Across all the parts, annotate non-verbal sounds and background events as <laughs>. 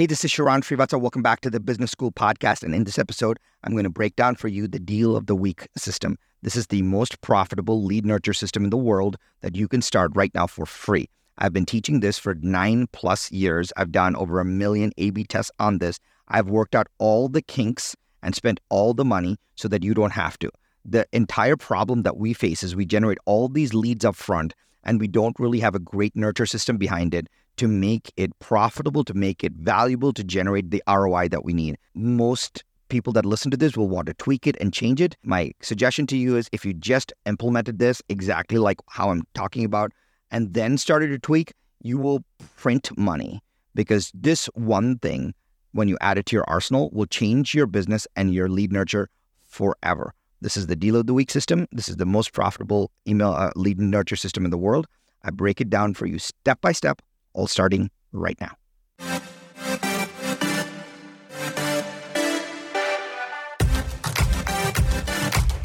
Hey, this is Sharran Srivatsaa. Welcome back to the Business School podcast. And in this episode, I'm going to break down for you the Deal of the Week system. This is the most profitable lead nurture system in the world that you can start right now for free. I've been teaching this for nine plus years. I've done over a million A B tests on this. I've worked out all the kinks and spent all the money so that you don't have to. The entire problem that we face is we generate all these leads up front and we don't really have a great nurture system behind it to make it profitable, to make it valuable, to generate the ROI that we need. Most people that listen to this will want to tweak it and change it. My suggestion to you is if you just implemented this exactly like how I'm talking about and then started to tweak, you will print money because this one thing, when you add it to your arsenal, will change your business and your lead nurture forever. This is the deal of the week system. This is the most profitable email uh, lead nurture system in the world. I break it down for you step by step, all starting right now.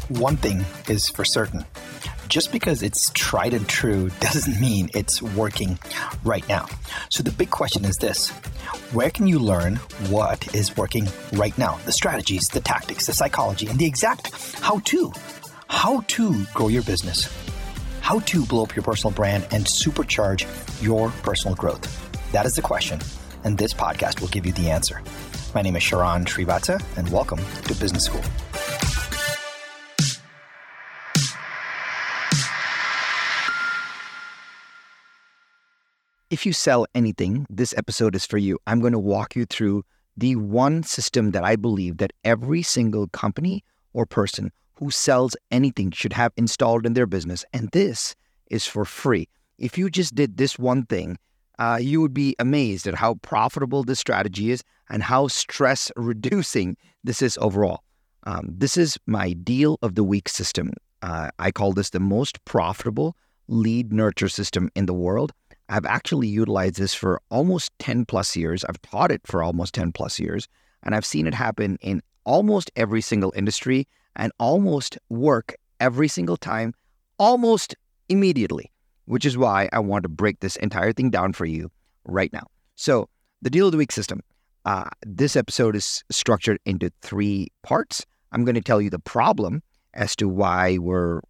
One thing is for certain just because it's tried and true doesn't mean it's working right now. So the big question is this where can you learn what is working right now? The strategies, the tactics, the psychology, and the exact how to. How to grow your business, how to blow up your personal brand and supercharge your personal growth. That is the question, and this podcast will give you the answer. My name is Sharran Srivatsaa, and welcome to Business School. If you sell anything, this episode is for you. I'm going to walk you through the one system that I believe that every single company or person who sells anything should have installed in their business. And this is for free. If you just did this one thing, uh, you would be amazed at how profitable this strategy is and how stress <laughs> reducing this is overall. Um, this is my deal of the week system. Uh, I call this the most profitable lead nurture system in the world. I've actually utilized this for almost 10 plus years. I've taught it for almost 10 plus years, and I've seen it happen in almost every single industry and almost work every single time, almost immediately, which is why I want to break this entire thing down for you right now. So, the deal of the week system. Uh, this episode is structured into three parts. I'm going to tell you the problem as to why we're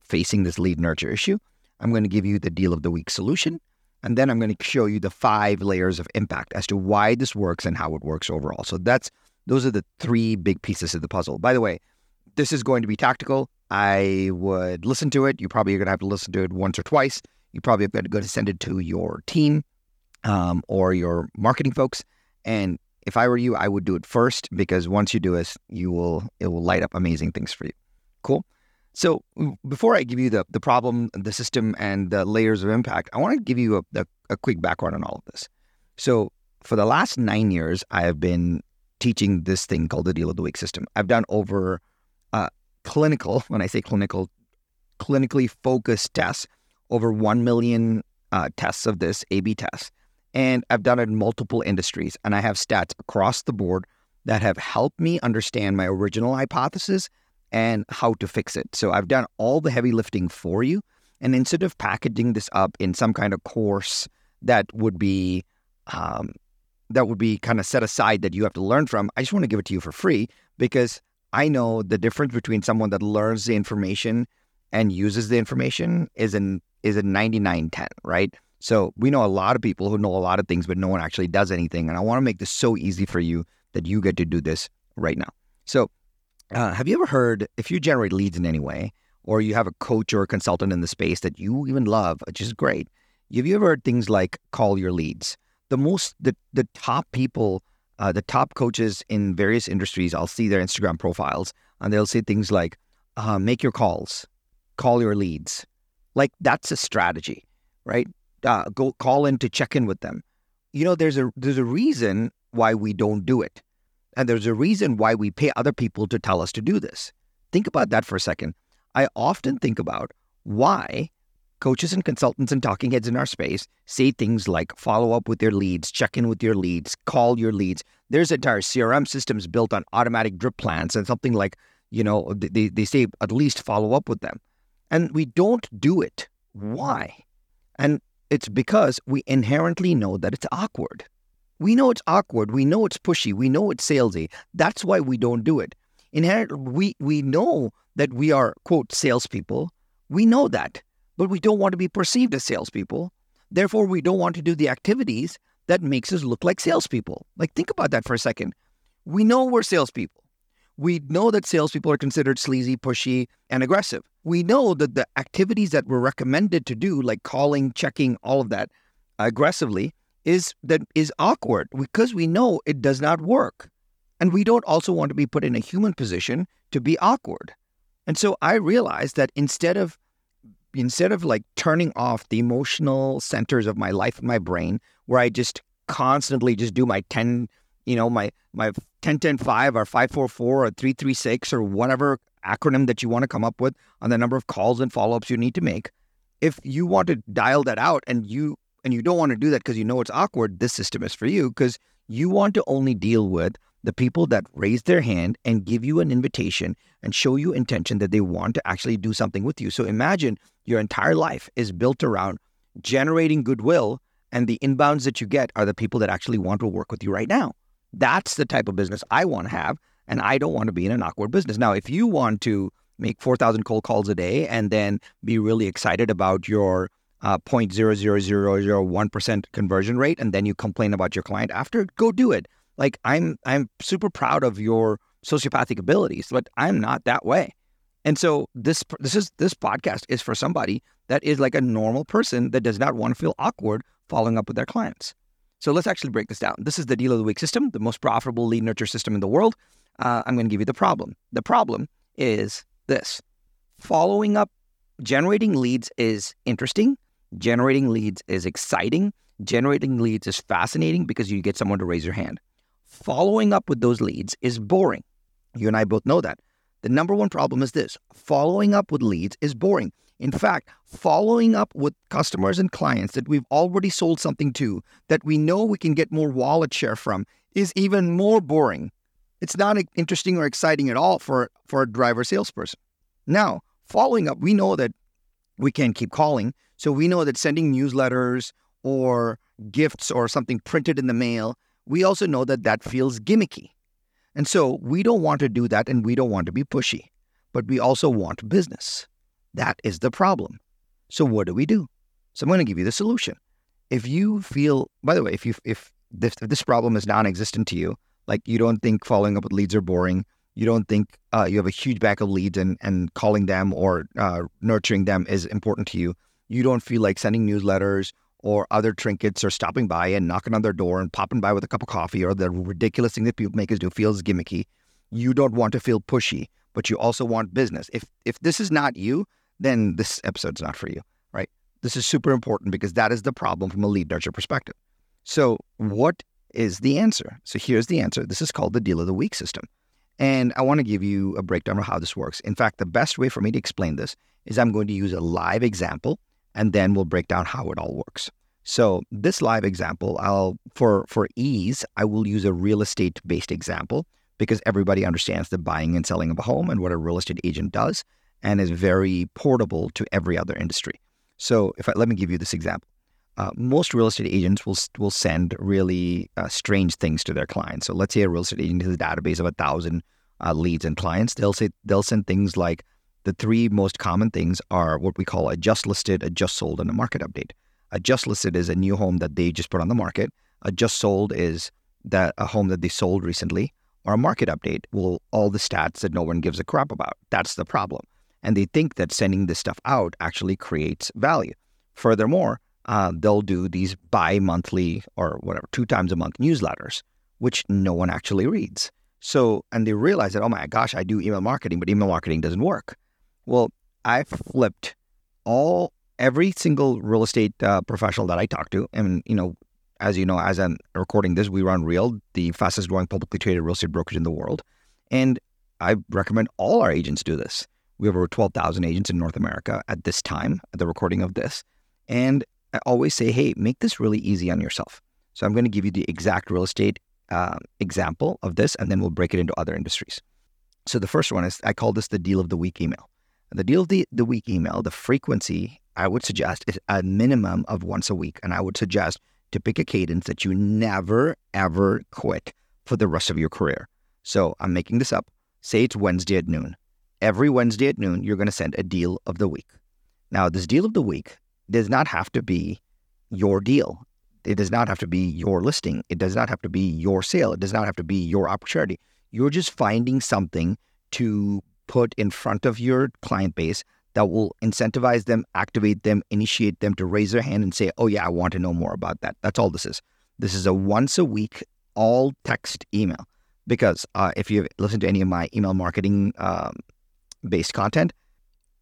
facing this lead nurture issue. I'm going to give you the deal of the week solution. And then I'm going to show you the five layers of impact as to why this works and how it works overall. So that's those are the three big pieces of the puzzle. By the way, this is going to be tactical. I would listen to it. You probably are going to have to listen to it once or twice. You probably have got to go to send it to your team um, or your marketing folks. And if I were you, I would do it first because once you do it, you will it will light up amazing things for you. Cool. So before I give you the, the problem, the system, and the layers of impact, I want to give you a, a, a quick background on all of this. So for the last nine years, I have been teaching this thing called the Deal of the Week system. I've done over uh, clinical, <laughs> when I say clinical, clinically focused tests, over 1 million uh, tests of this A-B test. And I've done it in multiple industries. And I have stats across the board that have helped me understand my original hypothesis and how to fix it. So I've done all the heavy lifting for you. And instead of packaging this up in some kind of course that would be um, that would be kind of set aside that you have to learn from, I just want to give it to you for free because I know the difference between someone that learns the information and uses the information is an is a 99-10, right? So we know a lot of people who know a lot of things, but no one actually does anything. And I want to make this so easy for you that you get to do this right now. So uh, have you ever heard if you generate leads in any way, or you have a coach or a consultant in the space that you even love, which is great? Have you ever heard things like call your leads? The most, the, the top people, uh, the top coaches in various industries, I'll see their Instagram profiles and they'll say things like, uh, make your calls, call your leads. Like that's a strategy, right? Uh, go call in to check in with them. You know, there's a there's a reason why we don't do it. And there's a reason why we pay other people to tell us to do this. Think about that for a second. I often think about why coaches and consultants and talking heads in our space say things like follow up with your leads, check in with your leads, call your leads. There's entire CRM systems built on automatic drip plans and something like, you know, they, they say at least follow up with them. And we don't do it. Why? And it's because we inherently know that it's awkward We know it's awkward. We know it's pushy. We know it's salesy. That's why we don't do it. Inherently, we, we know that we are, quote, salespeople. We know that, but we don't want to be perceived as salespeople. Therefore, we don't want to do the activities that makes us look like salespeople. Like, think about that for a second. We know we're salespeople. We know that salespeople are considered sleazy, pushy, and aggressive. We know that the activities that we're recommended to do, like calling, checking, all of that aggressively, is that is awkward because we know it does not work. And we don't also want to be put in a human position to be awkward. And so I realized that instead of instead of like turning off the emotional centers of my life my brain where I just constantly just do my 10, you know, my my 10 10 5 or 544 or 336 or whatever acronym that you want to come up with on the number of calls and follow-ups you need to make. If you want to dial that out and you and you don't want to do that because you know it's awkward, this system is for you because you want to only deal with the people that raise their hand and give you an invitation and show you intention that they want to actually do something with you. So imagine your entire life is built around generating goodwill, and the inbounds that you get are the people that actually want to work with you right now. That's the type of business I want to have, and I don't want to be in an awkward business. Now, if you want to make 4,000 cold calls a day and then be really excited about your uh, 0.00001% conversion rate and then you complain about your client after, go do it. Like I'm I'm super proud of your sociopathic abilities, but I'm not that way. And so this this is this podcast is for somebody that is like a normal person that does not want to feel awkward following up with their clients. So let's actually break this down. This is the deal of the week system, the most profitable lead nurture system in the world. Uh, I'm going to give you the problem. The problem is this: following up, generating leads is interesting. Generating leads is exciting. Generating leads is fascinating because you get someone to raise your hand following up with those leads is boring. You and I both know that. The number one problem is this following up with leads is boring. In fact, following up with customers and clients that we've already sold something to, that we know we can get more wallet share from, is even more boring. It's not interesting or exciting at all for, for a driver salesperson. Now, following up, we know that we can't keep calling. So we know that sending newsletters or gifts or something printed in the mail we also know that that feels gimmicky. And so we don't want to do that and we don't want to be pushy, but we also want business. That is the problem. So what do we do? So I'm going to give you the solution. If you feel, by the way, if you if this, if this problem is non-existent to you, like you don't think following up with leads are boring, you don't think uh, you have a huge back of leads and and calling them or uh, nurturing them is important to you, you don't feel like sending newsletters or other trinkets or stopping by and knocking on their door and popping by with a cup of coffee or the ridiculous thing that people make us do feels gimmicky. You don't want to feel pushy, but you also want business. If if this is not you, then this episode's not for you, right? This is super important because that is the problem from a lead nurture perspective. So, what is the answer? So, here's the answer. This is called the deal of the week system. And I want to give you a breakdown of how this works. In fact, the best way for me to explain this is I'm going to use a live example and then we'll break down how it all works. So this live example, I'll for for ease, I will use a real estate based example because everybody understands the buying and selling of a home and what a real estate agent does and is very portable to every other industry. So if I, let me give you this example. Uh, most real estate agents will will send really uh, strange things to their clients. So let's say a real estate agent has a database of a thousand uh, leads and clients. They'll say they'll send things like the three most common things are what we call a just listed, a just sold, and a market update. A just listed is a new home that they just put on the market. A just sold is that a home that they sold recently, or a market update will all the stats that no one gives a crap about. That's the problem. And they think that sending this stuff out actually creates value. Furthermore, uh, they'll do these bi-monthly or whatever, two times a month newsletters, which no one actually reads. So, and they realize that, oh my gosh, I do email marketing, but email marketing doesn't work. Well, I flipped all every single real estate uh, professional that I talk to, and you know, as you know, as I'm recording this, we run Real, the fastest growing publicly traded real estate brokerage in the world, and I recommend all our agents do this. We have over twelve thousand agents in North America at this time, at the recording of this, and I always say, hey, make this really easy on yourself. So I'm going to give you the exact real estate uh, example of this, and then we'll break it into other industries. So the first one is I call this the deal of the week email. The deal of the, the week email, the frequency I would suggest is a minimum of once a week. And I would suggest to pick a cadence that you never, ever quit for the rest of your career. So I'm making this up. Say it's Wednesday at noon. Every Wednesday at noon, you're going to send a deal of the week. Now, this deal of the week does not have to be your deal. It does not have to be your listing. It does not have to be your sale. It does not have to be your opportunity. You're just finding something to put in front of your client base that will incentivize them, activate them, initiate them to raise their hand and say, oh, yeah, I want to know more about that. That's all this is. This is a once a week, all text email. Because uh, if you've listened to any of my email marketing um, based content,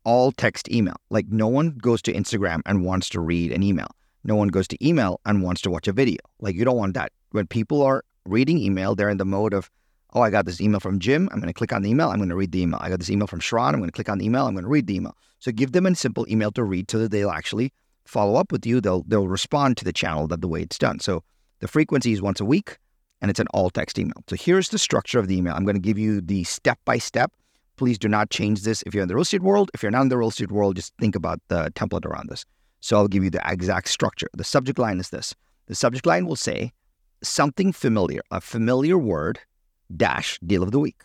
all text email. Like no one goes to Instagram and wants to read an email. No one goes to email and wants to watch a video. Like you don't want that. When people are reading email, they're in the mode of, oh, I got this email from Jim. I'm going to click on the email. I'm going to read the email. I got this email from Sharran. I'm going to click on the email. I'm going to read the email. So give them a simple email to read so that they'll actually follow up with you. They'll they'll respond to the channel that the way it's done. So the frequency is once a week and it's an all text email. So here's the structure of the email. I'm going to give you the step by step. Please do not change this if you're in the real estate world. If you're not in the real estate world, just think about the template around this. So I'll give you the exact structure. The subject line is this. The subject line will say something familiar, a familiar word dash deal of the week.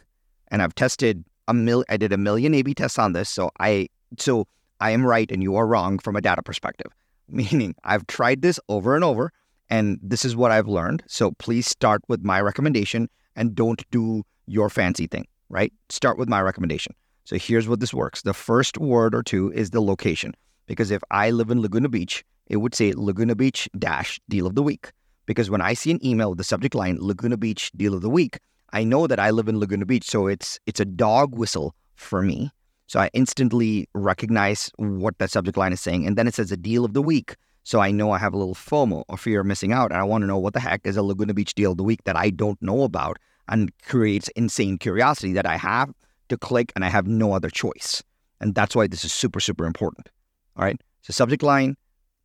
And I've tested a mil I did a million A B tests on this. So I so I am right and you are wrong from a data perspective. <laughs> Meaning I've tried this over and over and this is what I've learned. So please start with my recommendation and don't do your fancy thing, right? Start with my recommendation. So here's what this works. The first word or two is the location. Because if I live in Laguna Beach, it would say Laguna Beach dash deal of the week. Because when I see an email with the subject line Laguna Beach deal of the week, I know that I live in Laguna Beach, so it's it's a dog whistle for me. So I instantly recognize what that subject line is saying, and then it says a deal of the week. So I know I have a little FOMO or fear of missing out, and I want to know what the heck is a Laguna Beach deal of the week that I don't know about, and creates insane curiosity that I have to click, and I have no other choice. And that's why this is super super important. All right. So subject line,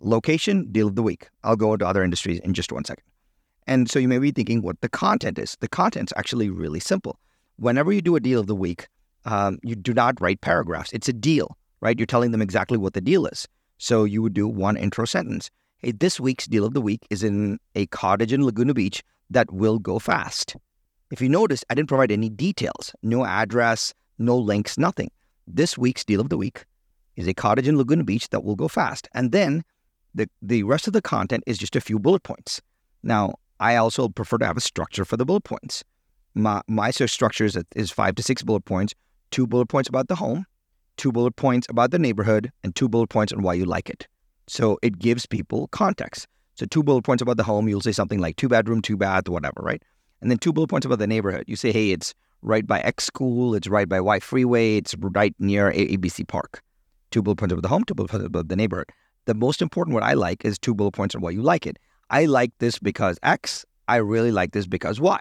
location, deal of the week. I'll go into other industries in just one second. And so you may be thinking what the content is. The content's actually really simple. Whenever you do a deal of the week, um, you do not write paragraphs. It's a deal, right? You're telling them exactly what the deal is. So you would do one intro sentence. Hey, this week's deal of the week is in a cottage in Laguna Beach that will go fast. If you notice, I didn't provide any details, no address, no links, nothing. This week's deal of the week is a cottage in Laguna Beach that will go fast. And then the, the rest of the content is just a few bullet points. Now, I also prefer to have a structure for the bullet points. My, my structure is, is five to six bullet points, two bullet points about the home, two bullet points about the neighborhood, and two bullet points on why you like it. So it gives people context. So two bullet points about the home, you'll say something like two bedroom, two bath, whatever, right? And then two bullet points about the neighborhood. You say, hey, it's right by X school, it's right by Y freeway, it's right near ABC Park two bullet points about the home, two bullet points about the neighborhood. The most important what I like is two bullet points on why you like it. I like this because X. I really like this because Y.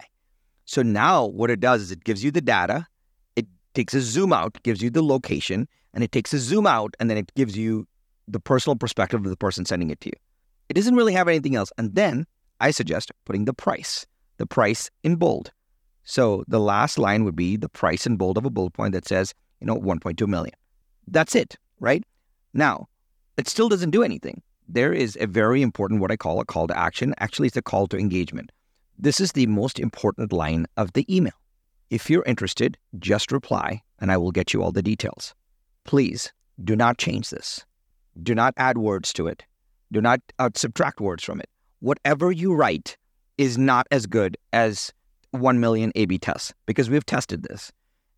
So now what it does is it gives you the data, it takes a zoom out, gives you the location, and it takes a zoom out, and then it gives you the personal perspective of the person sending it to you. It doesn't really have anything else. And then I suggest putting the price, the price in bold. So the last line would be the price in bold of a bullet point that says, you know, 1.2 million. That's it right? Now, it still doesn't do anything. There is a very important, what I call a call to action. Actually, it's a call to engagement. This is the most important line of the email. If you're interested, just reply and I will get you all the details. Please do not change this. Do not add words to it. Do not uh, subtract words from it. Whatever you write is not as good as 1 million A B tests because we've tested this.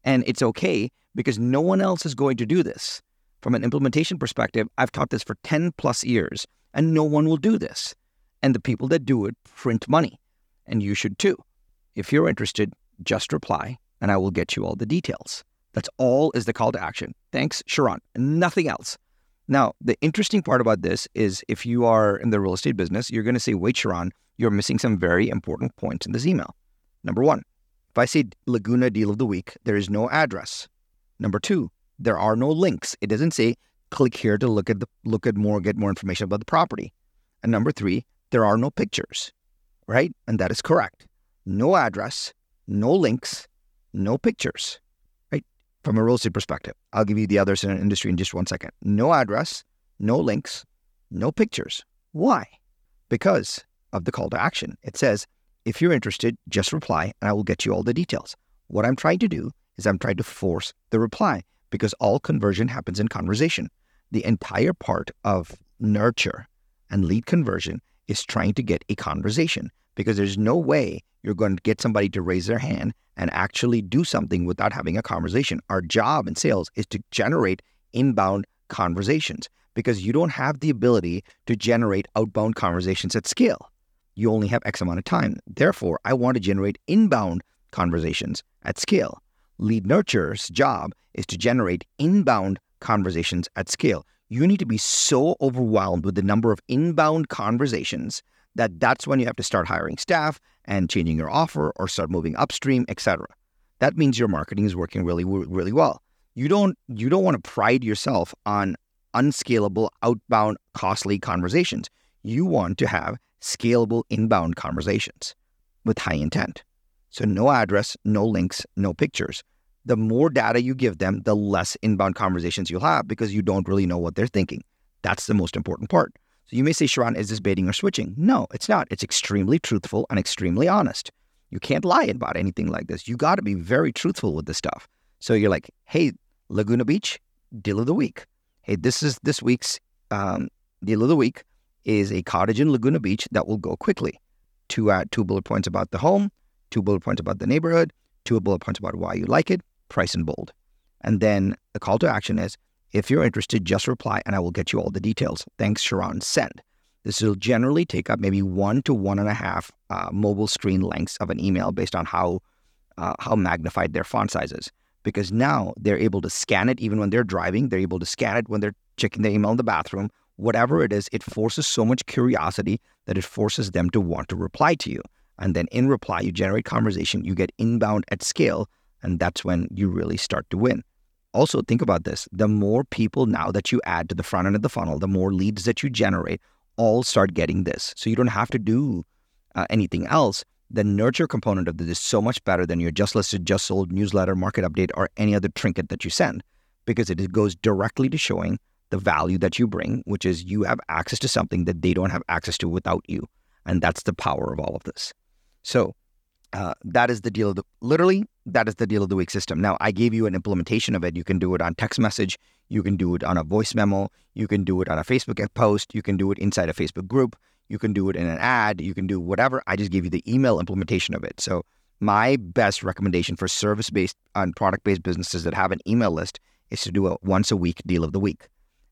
And it's okay because no one else is going to do this. From an implementation perspective, I've taught this for 10 plus years, and no one will do this. And the people that do it print money, and you should too. If you're interested, just reply, and I will get you all the details. That's all is the call to action. Thanks, Sharran. Nothing else. Now, the interesting part about this is if you are in the real estate business, you're going to say, wait, Sharran, you're missing some very important points in this email. Number one, if I say Laguna deal of the week, there is no address. Number two, there are no links. It doesn't say click here to look at the look at more, get more information about the property. And number three, there are no pictures, right? And that is correct. No address, no links, no pictures, right? From a real estate perspective, I'll give you the others in an industry in just one second. No address, no links, no pictures. Why? Because of the call to action. It says, if you're interested, just reply and I will get you all the details. What I'm trying to do is I'm trying to force the reply because all conversion happens in conversation. The entire part of nurture and lead conversion is trying to get a conversation because there's no way you're going to get somebody to raise their hand and actually do something without having a conversation. Our job in sales is to generate inbound conversations because you don't have the ability to generate outbound conversations at scale. You only have X amount of time. Therefore, I want to generate inbound conversations at scale. Lead Nurture's job is to generate inbound conversations at scale. You need to be so overwhelmed with the number of inbound conversations that that's when you have to start hiring staff and changing your offer or start moving upstream, etc. That means your marketing is working really, really well. You don't you don't want to pride yourself on unscalable outbound costly conversations. You want to have scalable inbound conversations with high intent. So no address, no links, no pictures. The more data you give them, the less inbound conversations you'll have because you don't really know what they're thinking. That's the most important part. So you may say, Sharran, is this baiting or switching? No, it's not. It's extremely truthful and extremely honest. You can't lie about anything like this. You got to be very truthful with this stuff. So you're like, hey, Laguna Beach, deal of the week. Hey, this is this week's um, deal of the week is a cottage in Laguna Beach that will go quickly. Two uh, two bullet points about the home, two bullet points about the neighborhood, two bullet points about why you like it, price in bold. And then the call to action is if you're interested, just reply and I will get you all the details. Thanks, Sharran. Send. This will generally take up maybe one to one and a half uh, mobile screen lengths of an email based on how uh, how magnified their font size is. Because now they're able to scan it even when they're driving. They're able to scan it when they're checking their email in the bathroom. Whatever it is, it forces so much curiosity that it forces them to want to reply to you. And then in reply, you generate conversation, you get inbound at scale, and that's when you really start to win. Also think about this. The more people now that you add to the front end of the funnel the more leads that you generate all start getting this. So you don't have to do uh, anything else. The nurture component of this is so much better than your just listed just sold newsletter market update or any other trinket that you send because it goes directly to showing the value that you bring which is you have access to something that they don't have access to without you. And that's the power of all of this so uh, that is the deal of the literally that is the deal of the week system. Now I gave you an implementation of it. You can do it on text message, you can do it on a voice memo, you can do it on a Facebook post, you can do it inside a Facebook group, you can do it in an ad, you can do whatever. I just gave you the email implementation of it. So my best recommendation for service-based and product-based businesses that have an email list is to do a once a week deal of the week.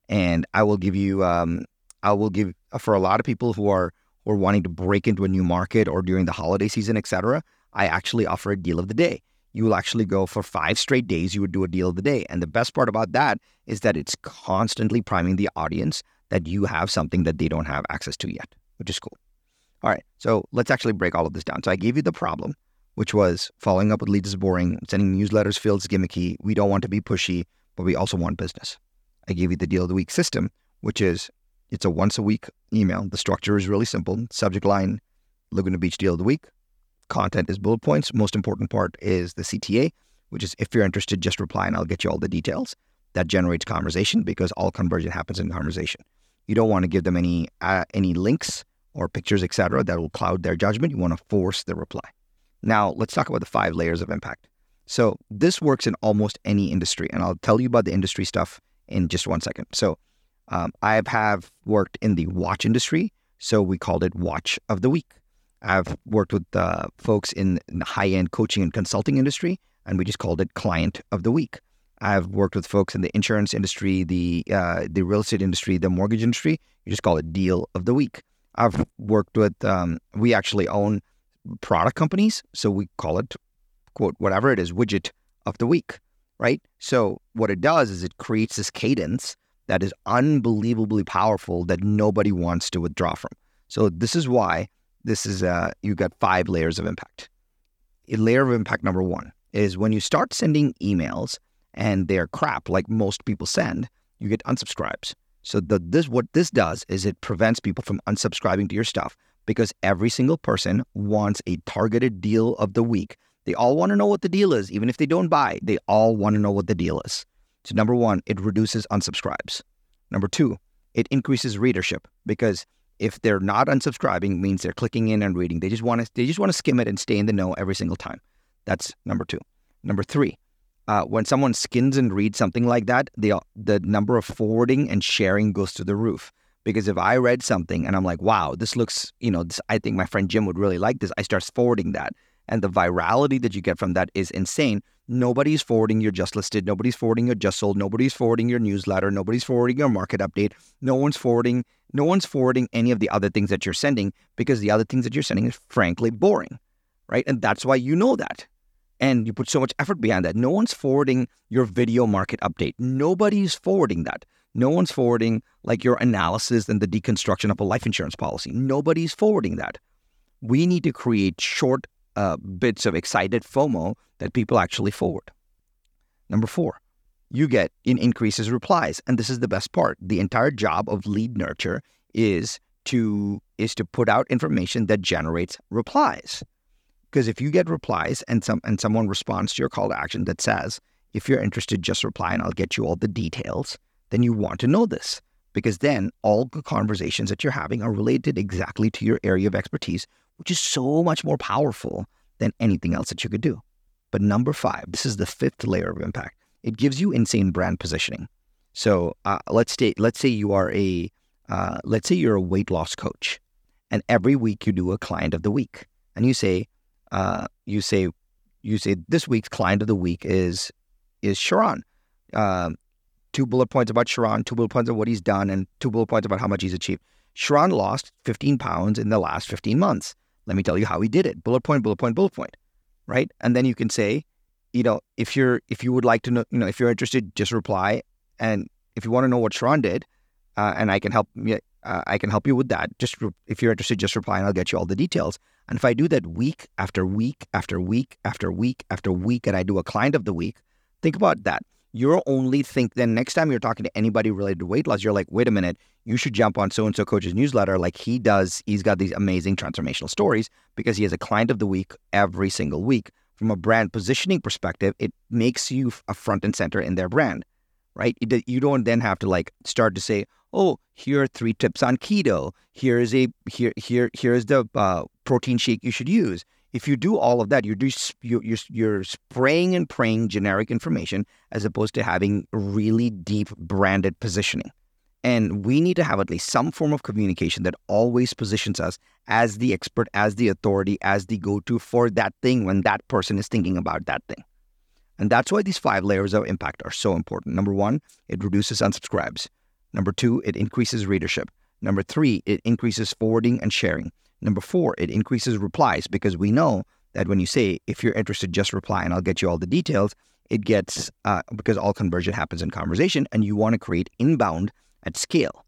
And I will give you um, I will give for a lot of people who are or wanting to break into a new market or during the holiday season, etc., I actually offer a deal of the day. You will actually go for five straight days, you would do a deal of the day. And the best part about that is that it's constantly priming the audience that you have something that they don't have access to yet, which is cool. All right, so let's actually break all of this down. So I gave you the problem, which was following up with leads is boring, sending newsletters feels gimmicky. We don't want to be pushy, but we also want business. I gave you the deal of the week system, which is it's a once a week email. The structure is really simple. Subject line, Laguna Beach deal of the week. Content is bullet points. Most important part is the CTA, which is if you're interested, just reply and I'll get you all the details. That generates conversation because all conversion happens in conversation. You don't want to give them any uh, any links or pictures, etc., that will cloud their judgment. You want to force the reply. Now, let's talk about the five layers of impact. So, this works in almost any industry, and I'll tell you about the industry stuff in just one second. So, um, I have worked in the watch industry, so we called it Watch of the Week. I've worked with uh, folks in, in the high end coaching and consulting industry, and we just called it Client of the Week. I've worked with folks in the insurance industry, the uh, the real estate industry, the mortgage industry. You just call it Deal of the Week. I've worked with. Um, we actually own product companies, so we call it quote whatever it is widget of the week, right? So what it does is it creates this cadence that is unbelievably powerful that nobody wants to withdraw from. So this is why this is uh, you got five layers of impact. A layer of impact number one is when you start sending emails and they're crap, like most people send, you get unsubscribes. So the, this what this does is it prevents people from unsubscribing to your stuff because every single person wants a targeted deal of the week. They all want to know what the deal is, even if they don't buy. They all want to know what the deal is. So, number one, it reduces unsubscribes. Number two, it increases readership because if they're not unsubscribing, means they're clicking in and reading. They just want to they just want to skim it and stay in the know every single time. That's number two. Number three, uh, when someone skins and reads something like that, the the number of forwarding and sharing goes to the roof. Because if I read something and I'm like, wow, this looks, you know, this, I think my friend Jim would really like this, I start forwarding that. And the virality that you get from that is insane. Nobody's forwarding your just listed, nobody's forwarding your just sold, nobody's forwarding your newsletter, nobody's forwarding your market update, no one's forwarding, no one's forwarding any of the other things that you're sending because the other things that you're sending is frankly boring. Right. And that's why you know that. And you put so much effort behind that. No one's forwarding your video market update. Nobody's forwarding that. No one's forwarding like your analysis and the deconstruction of a life insurance policy. Nobody's forwarding that. We need to create short uh, bits of excited FOMO that people actually forward. Number four, you get in increases replies, and this is the best part. The entire job of lead nurture is to is to put out information that generates replies. Because if you get replies and some and someone responds to your call to action that says, if you're interested, just reply and I'll get you all the details then you want to know this because then all the conversations that you're having are related exactly to your area of expertise, which is so much more powerful than anything else that you could do. But number five, this is the fifth layer of impact. It gives you insane brand positioning. So uh, let's say let's say you are a uh, let's say you're a weight loss coach, and every week you do a client of the week, and you say uh, you say you say this week's client of the week is is Sharran. Um, two bullet points about Sharran, two bullet points of what he's done, and two bullet points about how much he's achieved. Sharran lost 15 pounds in the last 15 months. Let me tell you how he did it. Bullet point, bullet point, bullet point. Right? And then you can say, you know, if you're if you would like to know, you know, if you're interested, just reply. And if you want to know what Sharran did, uh, and I can help uh, I can help you with that. Just re- if you're interested, just reply, and I'll get you all the details. And if I do that week after week after week after week after week, and I do a client of the week, think about that you're only think then next time you're talking to anybody related to weight loss, you're like, wait a minute, you should jump on so and so coach's newsletter. Like he does, he's got these amazing transformational stories because he has a client of the week every single week. From a brand positioning perspective, it makes you a front and center in their brand, right? You don't then have to like start to say, oh, here are three tips on keto. Here is a here here here is the uh, protein shake you should use if you do all of that, you're, just, you're, you're spraying and praying generic information as opposed to having really deep branded positioning. And we need to have at least some form of communication that always positions us as the expert, as the authority, as the go to for that thing when that person is thinking about that thing. And that's why these five layers of impact are so important. Number one, it reduces unsubscribes. Number two, it increases readership. Number three, it increases forwarding and sharing. Number four, it increases replies because we know that when you say, if you're interested, just reply and I'll get you all the details, it gets, uh, because all conversion happens in conversation and you want to create inbound at scale.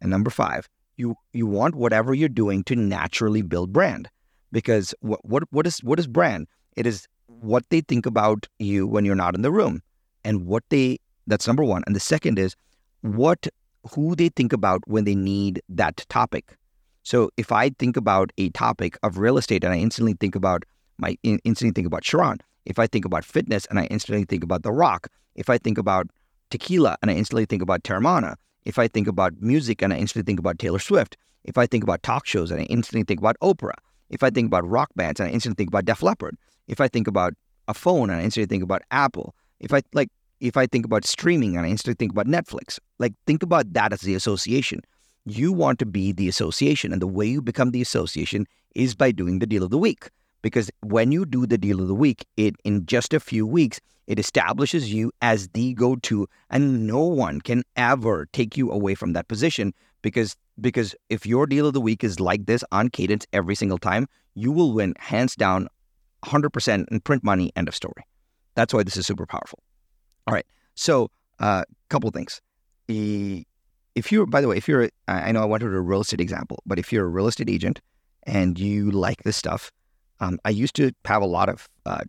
And number five, you, you want whatever you're doing to naturally build brand because what, what, what, is, what is brand? It is what they think about you when you're not in the room and what they, that's number one. And the second is what, who they think about when they need that topic. So if I think about a topic of real estate and I instantly think about my instantly think about Sharran, if I think about fitness and I instantly think about The Rock, if I think about tequila and I instantly think about Teremana, if I think about music and I instantly think about Taylor Swift, if I think about talk shows and I instantly think about Oprah, if I think about rock bands and I instantly think about Def Leppard, if I think about a phone and I instantly think about Apple, if I like if I think about streaming and I instantly think about Netflix, like think about that as the association. You want to be the association. And the way you become the association is by doing the deal of the week. Because when you do the deal of the week, it in just a few weeks, it establishes you as the go-to, and no one can ever take you away from that position. Because because if your deal of the week is like this on cadence every single time, you will win hands down 100% in print money. End of story. That's why this is super powerful. All right. So, a uh, couple things if you're, by the way, if you're, I know I wanted a real estate example, but if you're a real estate agent and you like this stuff, um, I used to have a lot of uh,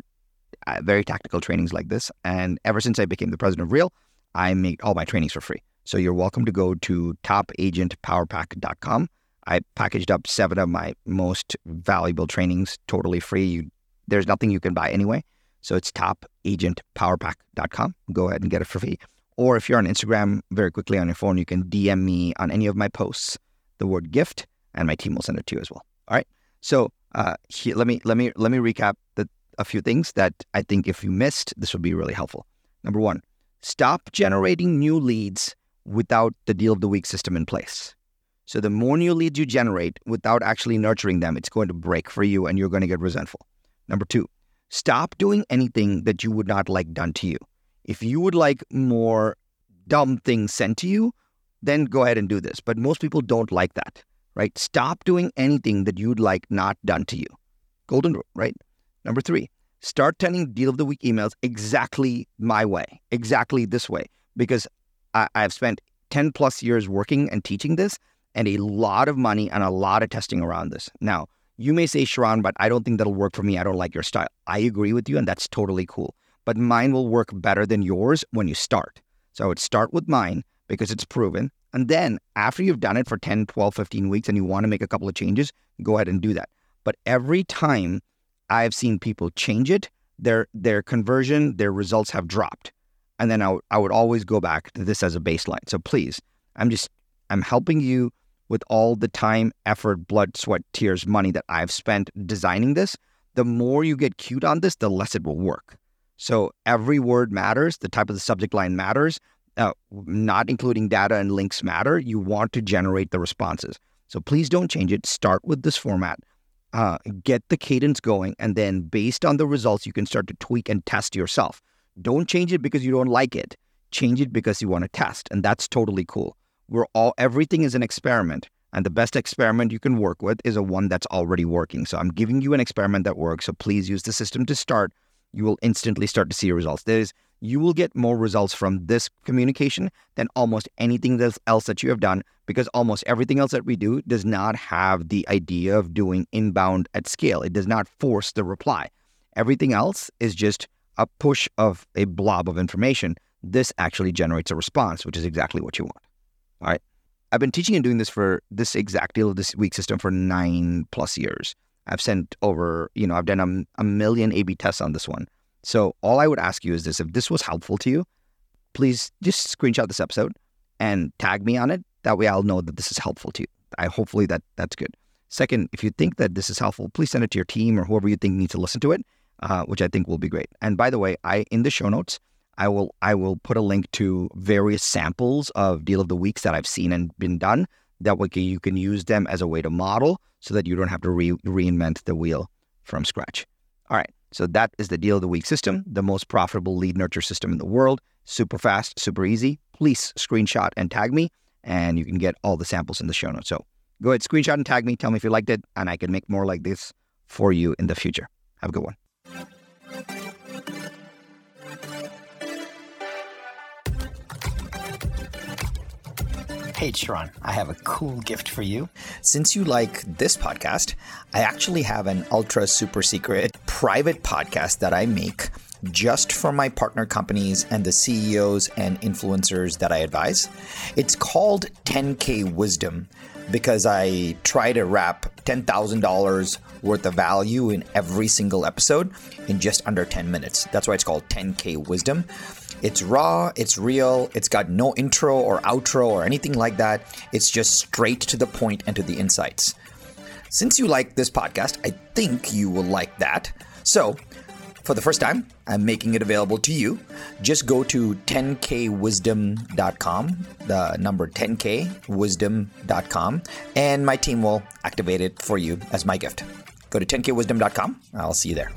uh, very tactical trainings like this. And ever since I became the president of Real, I make all my trainings for free. So you're welcome to go to topagentpowerpack.com. I packaged up seven of my most valuable trainings totally free. You, there's nothing you can buy anyway. So it's topagentpowerpack.com. Go ahead and get it for free. Or if you're on Instagram very quickly on your phone, you can DM me on any of my posts, the word gift, and my team will send it to you as well. All right. So uh, here, let me let me let me recap the, a few things that I think if you missed, this would be really helpful. Number one, stop generating new leads without the deal of the week system in place. So the more new leads you generate without actually nurturing them, it's going to break for you and you're going to get resentful. Number two, stop doing anything that you would not like done to you. If you would like more dumb things sent to you, then go ahead and do this. But most people don't like that, right? Stop doing anything that you'd like not done to you. Golden rule, right? Number three, start sending deal of the week emails exactly my way, exactly this way, because I, I've spent 10 plus years working and teaching this and a lot of money and a lot of testing around this. Now, you may say, Sharran, but I don't think that'll work for me. I don't like your style. I agree with you, and that's totally cool. But mine will work better than yours when you start. So I would start with mine because it's proven. And then after you've done it for 10, 12, 15 weeks and you want to make a couple of changes, go ahead and do that. But every time I've seen people change it, their their conversion, their results have dropped. And then I, w- I would always go back to this as a baseline. So please, I'm just I'm helping you with all the time, effort, blood, sweat, tears, money that I've spent designing this, the more you get cute on this, the less it will work. So every word matters, the type of the subject line matters, uh, not including data and links matter. You want to generate the responses. So please don't change it. Start with this format. Uh, get the cadence going, and then based on the results, you can start to tweak and test yourself. Don't change it because you don't like it. Change it because you want to test, and that's totally cool we're all everything is an experiment and the best experiment you can work with is a one that's already working so i'm giving you an experiment that works so please use the system to start you will instantly start to see results. There's you will get more results from this communication than almost anything else that you have done because almost everything else that we do does not have the idea of doing inbound at scale. It does not force the reply. Everything else is just a push of a blob of information. This actually generates a response which is exactly what you want. All right. I've been teaching and doing this for this exact deal of this week system for nine plus years. I've sent over, you know, I've done a, a million A B tests on this one. So all I would ask you is this if this was helpful to you, please just screenshot this episode and tag me on it. That way I'll know that this is helpful to you. I hopefully that that's good. Second, if you think that this is helpful, please send it to your team or whoever you think needs to listen to it, uh, which I think will be great. And by the way, I in the show notes, I will I will put a link to various samples of deal of the weeks that I've seen and been done. That way you can use them as a way to model so that you don't have to re- reinvent the wheel from scratch. All right. So that is the deal of the week system, the most profitable lead nurture system in the world. Super fast, super easy. Please screenshot and tag me, and you can get all the samples in the show notes. So go ahead, screenshot and tag me. Tell me if you liked it, and I can make more like this for you in the future. Have a good one. Hey, Sharran, I have a cool gift for you. Since you like this podcast, I actually have an ultra super secret private podcast that I make just for my partner companies and the CEOs and influencers that I advise. It's called 10K Wisdom because I try to wrap $10,000 worth of value in every single episode in just under 10 minutes. That's why it's called 10K Wisdom. It's raw, it's real, it's got no intro or outro or anything like that. It's just straight to the point and to the insights. Since you like this podcast, I think you will like that. So, for the first time, I'm making it available to you. Just go to 10kwisdom.com, the number 10kwisdom.com, and my team will activate it for you as my gift. Go to 10kwisdom.com. I'll see you there.